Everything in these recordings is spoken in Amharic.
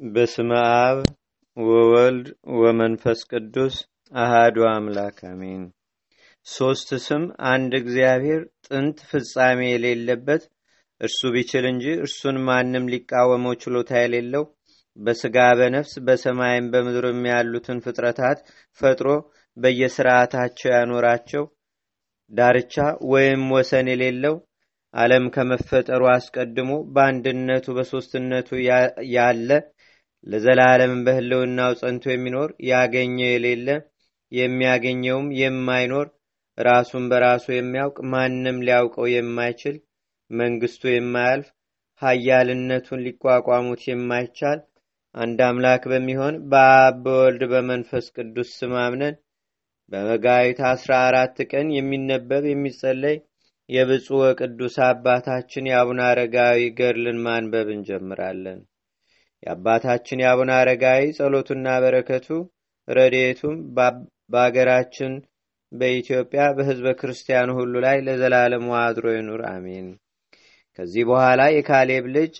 በስመ አብ ወወልድ ወመንፈስ ቅዱስ አሃዱ አምላክ አሜን። ሦስት ስም አንድ እግዚአብሔር ጥንት ፍጻሜ የሌለበት እርሱ ቢችል እንጂ እርሱን ማንም ሊቃወመው ችሎታ የሌለው በሥጋ በነፍስ በሰማይም በምድርም ያሉትን ፍጥረታት ፈጥሮ በየስርዓታቸው ያኖራቸው ዳርቻ ወይም ወሰን የሌለው ዓለም ከመፈጠሩ አስቀድሞ በአንድነቱ በሦስትነቱ ያለ ለዘላለም በህልውናው ጸንቶ የሚኖር ያገኘው የሌለ የሚያገኘውም የማይኖር ራሱን በራሱ የሚያውቅ ማንም ሊያውቀው የማይችል መንግስቱ የማያልፍ ሀያልነቱን ሊቋቋሙት የማይቻል አንድ አምላክ በሚሆን በአብ በወልድ በመንፈስ ቅዱስ ስም አምነን በመጋቢት አስራ አራት ቀን የሚነበብ የሚጸለይ የብፁዕ ወቅዱስ አባታችን የአቡነ አረጋዊ ገድልን ማንበብ እንጀምራለን። የአባታችን የአቡነ አረጋዊ ጸሎቱና በረከቱ ረድኤቱም በአገራችን በኢትዮጵያ በህዝበ ክርስቲያኑ ሁሉ ላይ ለዘላለሙ አድሮ ይኑር፣ አሜን። ከዚህ በኋላ የካሌብ ልጅ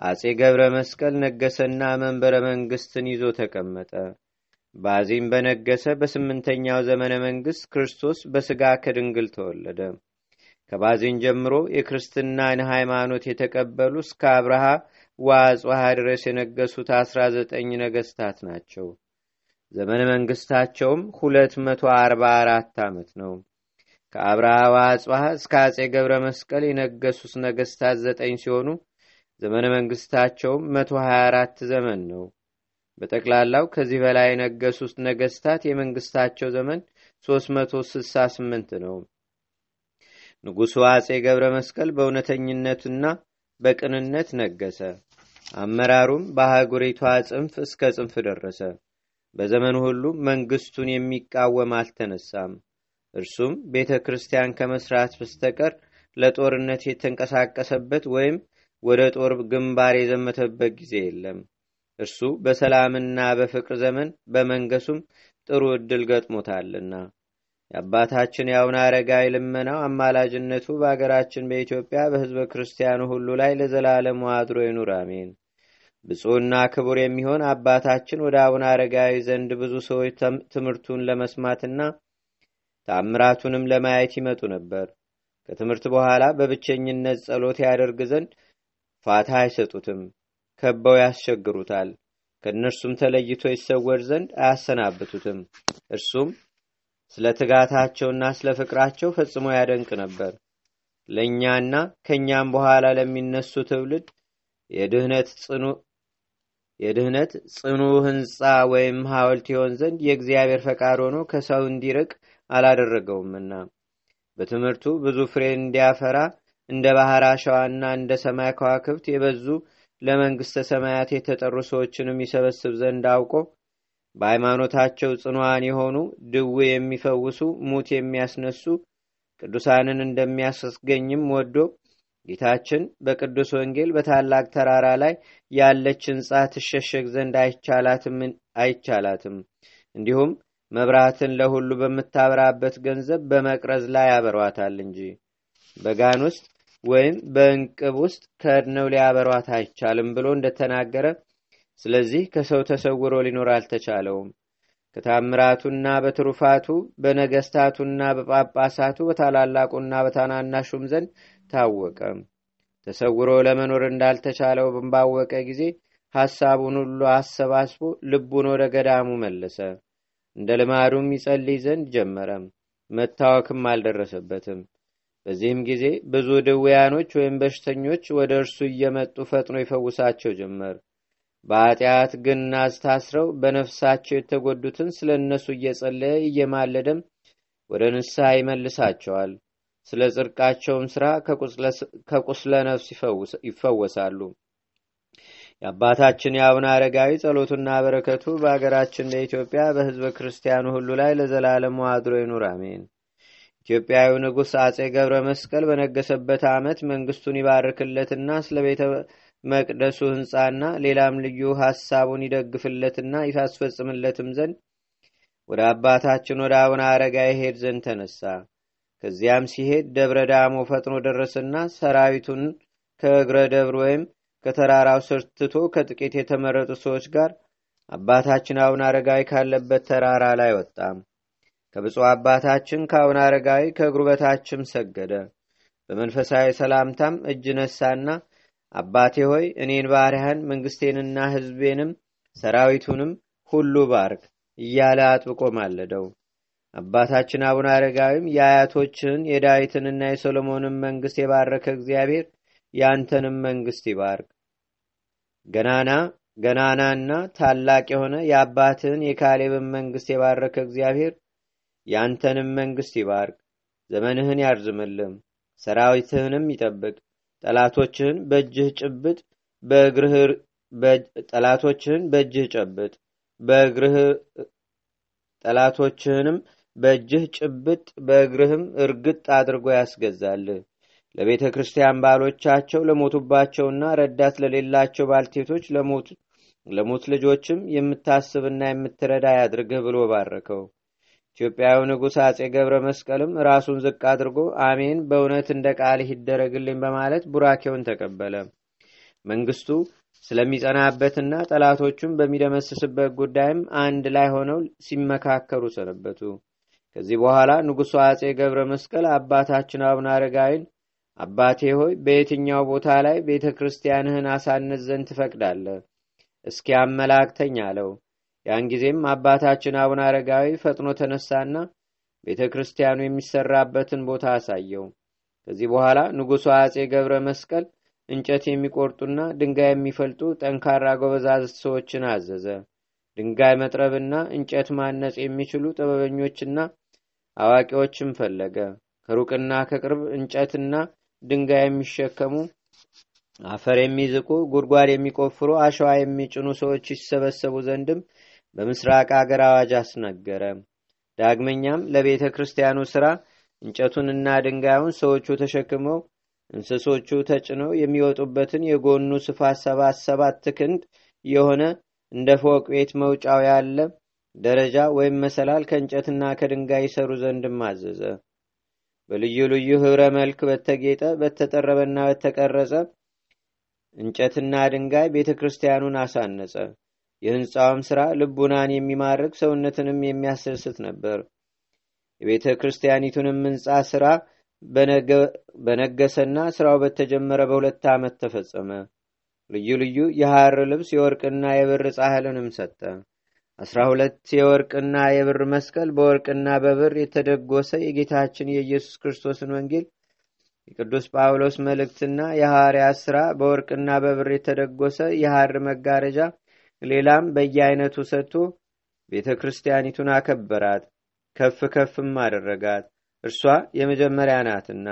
አጼ ገብረ መስቀል ነገሰና መንበረ መንግስትን ይዞ ተቀመጠ። ባዚም በነገሰ በስምንተኛው ዘመነ መንግስት ክርስቶስ በስጋ ከድንግል ተወለደ። ከባዚን ጀምሮ የክርስትናን ሃይማኖት የተቀበሉ እስከ አብርሃ ወአጽብሃ ድረስ የነገሱት አስራ ዘጠኝ ነገስታት ናቸው። ዘመነ መንግስታቸውም ሁለት መቶ አርባ ዓመት ነው። ከአብርሃ ወአጽብሃ እስከ አጼ ገብረ መስቀል የነገሱት ነገስታት ዘጠኝ ሲሆኑ ዘመነ መንግስታቸውም መቶ ሀያ ዘመን ነው። በጠቅላላው ከዚህ በላይ የነገሱት ነገስታት የመንግስታቸው ዘመን ሶስት መቶ ስልሳ ስምንት ነው። ንጉሡ አጼ ገብረ መስቀል በእውነተኝነትና በቅንነት ነገሰ። አመራሩም በአህጉሪቷ ጽንፍ እስከ ጽንፍ ደረሰ። በዘመኑ ሁሉ መንግስቱን የሚቃወም አልተነሳም። እርሱም ቤተ ክርስቲያን ከመስራት በስተቀር ለጦርነት የተንቀሳቀሰበት ወይም ወደ ጦር ግንባር የዘመተበት ጊዜ የለም። እርሱ በሰላምና በፍቅር ዘመን በመንገሱም ጥሩ ዕድል ገጥሞታልና የአባታችን የአቡነ አረጋዊ ልመናው አማላጅነቱ በአገራችን በኢትዮጵያ በህዝበ ክርስቲያኑ ሁሉ ላይ ለዘላለሙ አድሮ ይኑር፣ አሜን። ብፁዕና ክቡር የሚሆን አባታችን ወደ አቡነ አረጋዊ ዘንድ ብዙ ሰዎች ትምህርቱን ለመስማትና ታምራቱንም ለማየት ይመጡ ነበር። ከትምህርት በኋላ በብቸኝነት ጸሎት ያደርግ ዘንድ ፋታ አይሰጡትም፣ ከበው ያስቸግሩታል። ከእነርሱም ተለይቶ ይሰወር ዘንድ አያሰናብቱትም። እርሱም ስለ ትጋታቸውና ስለ ፍቅራቸው ፈጽሞ ያደንቅ ነበር። ለእኛና ከእኛም በኋላ ለሚነሱ ትውልድ የድህነት ጽኑ ህንፃ ወይም ሐውልት ይሆን ዘንድ የእግዚአብሔር ፈቃድ ሆኖ ከሰው እንዲርቅ አላደረገውምና በትምህርቱ ብዙ ፍሬ እንዲያፈራ እንደ ባህር አሸዋና እንደ ሰማይ ከዋክብት የበዙ ለመንግሥተ ሰማያት የተጠሩ ሰዎችንም ይሰበስብ ዘንድ አውቆ በሃይማኖታቸው ጽኑዋን የሆኑ ድዌ የሚፈውሱ ሙት የሚያስነሱ ቅዱሳንን እንደሚያስገኝም ወዶ ጌታችን በቅዱስ ወንጌል በታላቅ ተራራ ላይ ያለች ህንፃ ትሸሸግ ዘንድ አይቻላትም፣ እንዲሁም መብራትን ለሁሉ በምታበራበት ገንዘብ በመቅረዝ ላይ ያበሯታል እንጂ በጋን ውስጥ ወይም በእንቅብ ውስጥ ከድነው ሊያበሯት አይቻልም ብሎ እንደተናገረ ስለዚህ ከሰው ተሰውሮ ሊኖር አልተቻለውም። ከታምራቱና በትሩፋቱ በነገስታቱና በጳጳሳቱ በታላላቁና በታናናሹም ዘንድ ታወቀ። ተሰውሮ ለመኖር እንዳልተቻለው ባወቀ ጊዜ ሐሳቡን ሁሉ አሰባስቦ ልቡን ወደ ገዳሙ መለሰ። እንደ ልማዱም ይጸልይ ዘንድ ጀመረ። መታወክም አልደረሰበትም። በዚህም ጊዜ ብዙ ድውያኖች ወይም በሽተኞች ወደ እርሱ እየመጡ ፈጥኖ ይፈውሳቸው ጀመር። በኃጢአት ግን ታስረው በነፍሳቸው የተጎዱትን ስለ እነሱ እየጸለየ እየማለደም ወደ ንስሐ ይመልሳቸዋል። ስለ ጽድቃቸውም ሥራ ከቁስለ ነፍስ ይፈወሳሉ። የአባታችን የአቡነ አረጋዊ ጸሎቱና በረከቱ በአገራችን በኢትዮጵያ በሕዝበ ክርስቲያኑ ሁሉ ላይ ለዘላለሙ አድሮ ይኑር፣ አሜን። ኢትዮጵያዊ ንጉሥ አጼ ገብረ መስቀል በነገሰበት ዓመት መንግስቱን ይባርክለትና ስለ ቤተ መቅደሱ ህንፃና ሌላም ልዩ ሐሳቡን ይደግፍለትና ይታስፈጽምለትም ዘንድ ወደ አባታችን ወደ አቡነ አረጋዊ ሄድ ዘንድ ተነሳ። ከዚያም ሲሄድ ደብረ ዳሞ ፈጥኖ ደረሰና ሰራዊቱን ከእግረ ደብር ወይም ከተራራው ስር ትቶ ከጥቂት የተመረጡ ሰዎች ጋር አባታችን አቡነ አረጋዊ ካለበት ተራራ ላይ ወጣ። ከብፁዕ አባታችን ከአቡነ አረጋዊ ከእግሩ በታችም ሰገደ። በመንፈሳዊ ሰላምታም እጅ ነሳና አባቴ ሆይ እኔን ባሪያህን መንግስቴንና ሕዝቤንም ሰራዊቱንም ሁሉ ባርክ እያለ አጥብቆ ማለደው። አባታችን አቡነ አረጋዊም የአያቶችህን የዳዊትንና የሶሎሞንን መንግስት የባረከ እግዚአብሔር ያንተንም መንግስት ይባርክ። ገናና ገናናና ታላቅ የሆነ የአባትህን የካሌብን መንግስት የባረከ እግዚአብሔር ያንተንም መንግስት ይባርክ። ዘመንህን ያርዝምልም፣ ሰራዊትህንም ይጠብቅ። ጠላቶችህን በእጅህ ጭብጥ በእግርህ ጠላቶችህን በእጅህ ጨብጥ በእግርህ ጠላቶችህንም በእጅህ ጭብጥ በእግርህም እርግጥ አድርጎ ያስገዛልህ። ለቤተ ክርስቲያን ባሎቻቸው ለሞቱባቸውና ረዳት ለሌላቸው ባልቴቶች ለሞት ልጆችም የምታስብና የምትረዳ ያድርግህ ብሎ ባረከው። ኢትዮጵያዊ ንጉሥ አጼ ገብረ መስቀልም ራሱን ዝቅ አድርጎ አሜን፣ በእውነት እንደ ቃልህ ይደረግልኝ በማለት ቡራኬውን ተቀበለ። መንግስቱ ስለሚጸናበትና ጠላቶቹን በሚደመስስበት ጉዳይም አንድ ላይ ሆነው ሲመካከሩ ሰነበቱ። ከዚህ በኋላ ንጉሡ አጼ ገብረ መስቀል አባታችን አቡነ አረጋዊን አባቴ ሆይ በየትኛው ቦታ ላይ ቤተ ክርስቲያንህን አሳንስ ዘንድ ትፈቅዳለህ? እስኪ አመላክተኝ አለው። ያን ጊዜም አባታችን አቡነ አረጋዊ ፈጥኖ ተነሳና ቤተ ክርስቲያኑ የሚሰራበትን ቦታ አሳየው። ከዚህ በኋላ ንጉሡ አጼ ገብረ መስቀል እንጨት የሚቆርጡና ድንጋይ የሚፈልጡ ጠንካራ ጎበዛዝት ሰዎችን አዘዘ። ድንጋይ መጥረብና እንጨት ማነጽ የሚችሉ ጥበበኞችና አዋቂዎችም ፈለገ። ከሩቅና ከቅርብ እንጨትና ድንጋይ የሚሸከሙ አፈር የሚዝቁ ጉድጓድ የሚቆፍሩ አሸዋ የሚጭኑ ሰዎች ይሰበሰቡ ዘንድም በምስራቅ አገር አዋጅ አስነገረ። ዳግመኛም ለቤተ ክርስቲያኑ ሥራ እንጨቱንና ድንጋዩን ሰዎቹ ተሸክመው እንስሶቹ ተጭነው የሚወጡበትን የጎኑ ስፋት ሰባት ሰባት ክንድ የሆነ እንደ ፎቅ ቤት መውጫው ያለ ደረጃ ወይም መሰላል ከእንጨትና ከድንጋይ ይሰሩ ዘንድም አዘዘ። በልዩ ልዩ ህብረ መልክ በተጌጠ በተጠረበና በተቀረጸ እንጨትና ድንጋይ ቤተ ክርስቲያኑን አሳነጸ። የህንፃውም ሥራ ልቡናን የሚማርክ ሰውነትንም የሚያስደስት ነበር። የቤተ ክርስቲያኒቱንም ህንፃ ሥራ በነገሰና ሥራው በተጀመረ በሁለት ዓመት ተፈጸመ። ልዩ ልዩ የሐር ልብስ የወርቅና የብር ጻሕልንም ሰጠ። አስራ ሁለት የወርቅና የብር መስቀል በወርቅና በብር የተደጎሰ የጌታችን የኢየሱስ ክርስቶስን ወንጌል የቅዱስ ጳውሎስ መልእክትና የሐዋርያት ሥራ በወርቅና በብር የተደጎሰ የሐር መጋረጃ ሌላም በየአይነቱ ሰጥቶ ቤተ ክርስቲያኒቱን አከበራት፣ ከፍ ከፍም አደረጋት። እርሷ የመጀመሪያ ናትና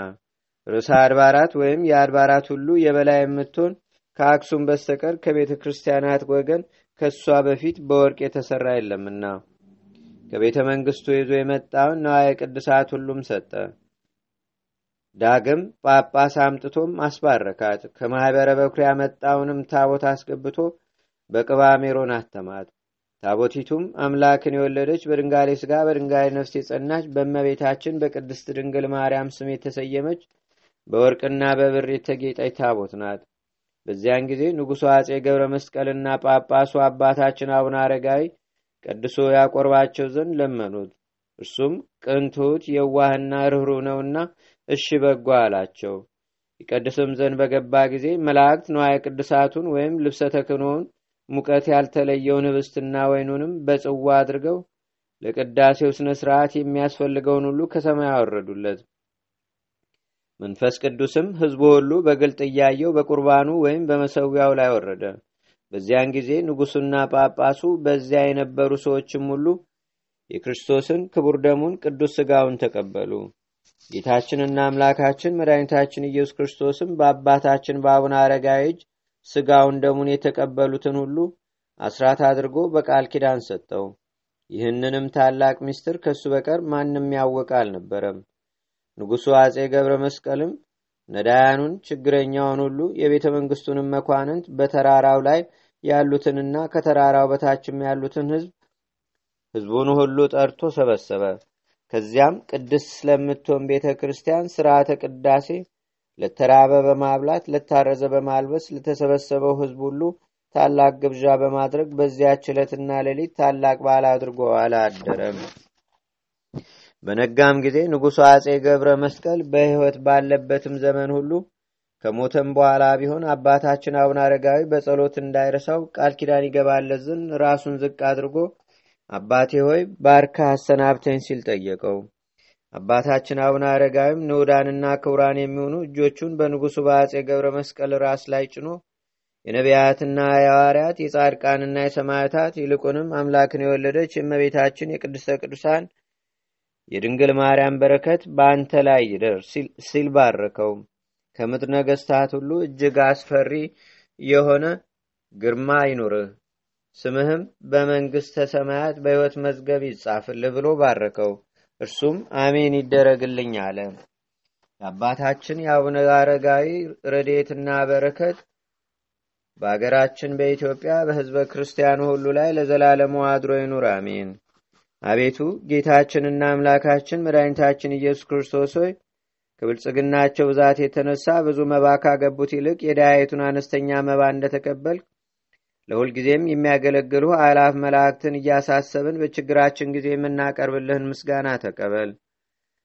ርዕሰ አድባራት ወይም የአድባራት ሁሉ የበላይ የምትሆን ከአክሱም በስተቀር ከቤተ ክርስቲያናት ወገን ከእሷ በፊት በወርቅ የተሠራ የለምና ከቤተ መንግሥቱ ይዞ የመጣውን ነዋየ ቅድሳት ሁሉም ሰጠ። ዳግም ጳጳስ አምጥቶም አስባረካት። ከማኅበረ በኩር ያመጣውንም ታቦት አስገብቶ በቅባ ሜሮን አተማት። ታቦቲቱም አምላክን የወለደች በድንጋሌ ሥጋ በድንጋሌ ነፍስ የጸናች በእመቤታችን በቅድስት ድንግል ማርያም ስም የተሰየመች በወርቅና በብር የተጌጠች ታቦት ናት። በዚያን ጊዜ ንጉሡ አጼ ገብረ መስቀልና ጳጳሱ አባታችን አቡነ አረጋዊ ቀድሶ ያቆርባቸው ዘንድ ለመኑት። እርሱም ቅንቱት የዋህና ርኅሩህ ነውና እሺ በጎ አላቸው። ይቀድስም ዘንድ በገባ ጊዜ መላእክት ነዋየ ቅድሳቱን ወይም ልብሰ ተክህኖውን ሙቀት ያልተለየውን ህብስትና ወይኑንም በጽዋ አድርገው ለቅዳሴው ስነ ስርዓት የሚያስፈልገውን ሁሉ ከሰማይ አወረዱለት። መንፈስ ቅዱስም ህዝቡ ሁሉ በግልጥ እያየው በቁርባኑ ወይም በመሰዊያው ላይ ወረደ። በዚያን ጊዜ ንጉሱና ጳጳሱ በዚያ የነበሩ ሰዎችም ሁሉ የክርስቶስን ክቡር ደሙን ቅዱስ ሥጋውን ተቀበሉ። ጌታችንና አምላካችን መድኃኒታችን ኢየሱስ ክርስቶስም በአባታችን በአቡነ አረጋዊ እጅ ሥጋውን ደሙን የተቀበሉትን ሁሉ አስራት አድርጎ በቃል ኪዳን ሰጠው። ይህንንም ታላቅ ምስጢር ከእሱ በቀር ማንም ያወቀ አልነበረም። ንጉሡ አጼ ገብረ መስቀልም ነዳያኑን፣ ችግረኛውን ሁሉ የቤተ መንግሥቱንም መኳንንት በተራራው ላይ ያሉትንና ከተራራው በታችም ያሉትን ህዝብ ህዝቡን ሁሉ ጠርቶ ሰበሰበ። ከዚያም ቅድስት ስለምትሆን ቤተ ክርስቲያን ስርዓተ ቅዳሴ ለተራበ በማብላት ለታረዘ በማልበስ ለተሰበሰበው ህዝብ ሁሉ ታላቅ ግብዣ በማድረግ በዚያች ዕለትና ሌሊት ታላቅ በዓል አድርጎ አላደረም። በነጋም ጊዜ ንጉሡ አጼ ገብረ መስቀል በሕይወት ባለበትም ዘመን ሁሉ ከሞተም በኋላ ቢሆን አባታችን አቡነ አረጋዊ በጸሎት እንዳይረሳው ቃል ኪዳን ይገባለት ዘንድ ራሱን ዝቅ አድርጎ አባቴ ሆይ ባርካ አሰናብተኝ ሲል ጠየቀው። አባታችን አቡነ አረጋዊም ንዑዳንና ክቡራን የሚሆኑ እጆቹን በንጉሡ በአጼ ገብረ መስቀል ራስ ላይ ጭኖ የነቢያትና የሐዋርያት የጻድቃንና የሰማዕታት ይልቁንም አምላክን የወለደች የእመቤታችን የቅድስተ ቅዱሳን የድንግል ማርያም በረከት በአንተ ላይ ይደር ሲል ባረከው። ከምድር ነገስታት ሁሉ እጅግ አስፈሪ የሆነ ግርማ ይኑርህ፣ ስምህም በመንግሥተ ሰማያት በሕይወት መዝገብ ይጻፍልህ ብሎ ባረከው። እርሱም አሜን ይደረግልኝ አለ። የአባታችን የአቡነ አረጋዊ ረድኤትና በረከት በአገራችን በኢትዮጵያ በሕዝበ ክርስቲያኑ ሁሉ ላይ ለዘላለሙ አድሮ ይኑር፣ አሜን። አቤቱ ጌታችንና አምላካችን መድኃኒታችን ኢየሱስ ክርስቶስ ሆይ ከብልጽግናቸው ብዛት የተነሳ ብዙ መባ ካገቡት ይልቅ የዳያይቱን አነስተኛ መባ እንደተቀበልክ ለሁልጊዜም የሚያገለግሉ አላፍ መላእክትን እያሳሰብን በችግራችን ጊዜ የምናቀርብልህን ምስጋና ተቀበል።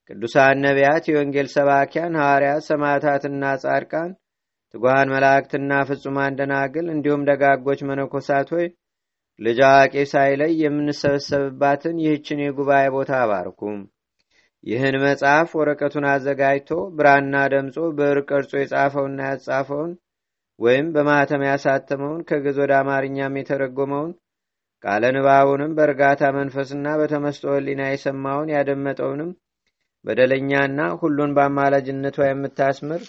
ቅዱሳን ነቢያት፣ የወንጌል ሰባኪያን ሐዋርያት፣ ሰማዕታትና ጻድቃን፣ ትጉሃን መላእክትና ፍጹማን ደናግል እንዲሁም ደጋጎች መነኮሳት ሆይ ልጅ አዋቂ ሳይለይ የምንሰበሰብባትን ይህችን የጉባኤ ቦታ አባርኩም። ይህን መጽሐፍ ወረቀቱን አዘጋጅቶ ብራና ደምጾ ብዕር ቀርጾ የጻፈውና ያጻፈውን ወይም በማኅተም ያሳተመውን ከግዕዝ ወደ አማርኛም የተረጎመውን ቃለ ንባቡንም በእርጋታ መንፈስና በተመስጦ ሕሊና የሰማውን ያደመጠውንም በደለኛና ሁሉን በአማላጅነቷ የምታስምር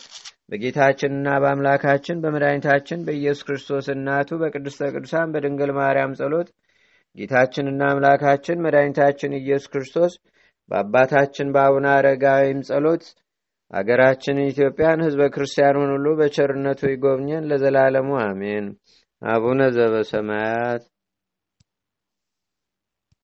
በጌታችንና በአምላካችን በመድኃኒታችን በኢየሱስ ክርስቶስ እናቱ በቅድስተ ቅዱሳን በድንግል ማርያም ጸሎት ጌታችንና አምላካችን መድኃኒታችን ኢየሱስ ክርስቶስ በአባታችን በአቡነ አረጋዊም ጸሎት አገራችን ኢትዮጵያን ሕዝበ ክርስቲያኑን ሁሉ በቸርነቱ ይጎብኘን ለዘላለሙ አሜን። አቡነ ዘበሰማያት